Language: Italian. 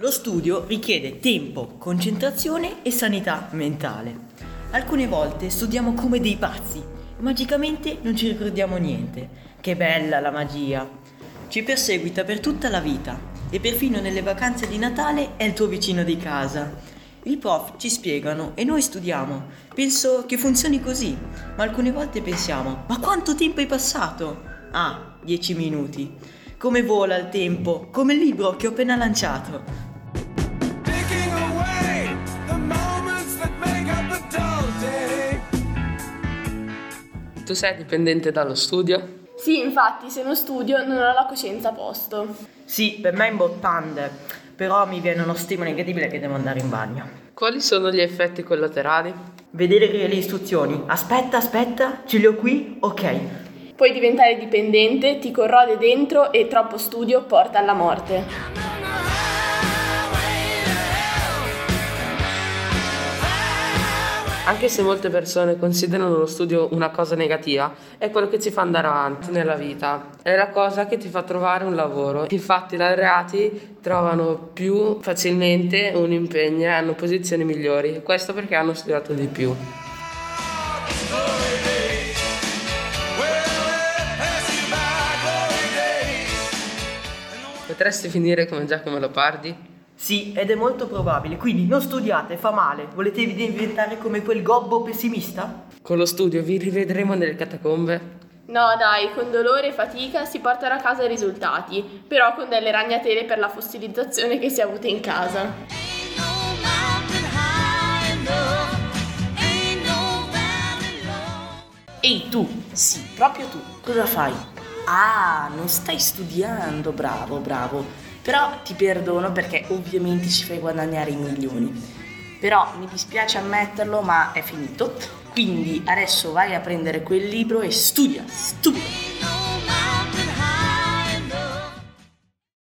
Lo studio richiede tempo, concentrazione e sanità mentale. Alcune volte studiamo come dei pazzi e magicamente non ci ricordiamo niente. Che bella la magia! Ci perseguita per tutta la vita e perfino nelle vacanze di Natale è il tuo vicino di casa. I prof ci spiegano e noi studiamo. Penso che funzioni così, ma alcune volte pensiamo, ma quanto tempo hai passato? Ah, 10 minuti. Come vola il tempo, come il libro che ho appena lanciato. Tu sei dipendente dallo studio? Sì, infatti, se non studio non ho la coscienza a posto. Sì, per me è imbottante, però mi viene uno stimolo incredibile che devo andare in bagno. Quali sono gli effetti collaterali? Vedere le istruzioni. Aspetta, aspetta, ce li ho qui? Ok. Puoi diventare dipendente, ti corrode dentro e troppo studio porta alla morte. Anche se molte persone considerano lo studio una cosa negativa, è quello che ci fa andare avanti nella vita. È la cosa che ti fa trovare un lavoro. Infatti i laureati trovano più facilmente un impegno e hanno posizioni migliori. Questo perché hanno studiato di più. Potresti finire come Giacomo Leopardi? Sì, ed è molto probabile, quindi non studiate, fa male. Volete diventare come quel gobbo pessimista? Con lo studio vi rivedremo nelle catacombe? No, dai, con dolore e fatica si portano a casa i risultati, però con delle ragnatele per la fossilizzazione che si è avuta in casa. Ehi tu, sì, proprio tu, cosa fai? Ah, non stai studiando, bravo, bravo. Però ti perdono perché ovviamente ci fai guadagnare i milioni. Però mi dispiace ammetterlo, ma è finito. Quindi adesso vai a prendere quel libro e studia, studia.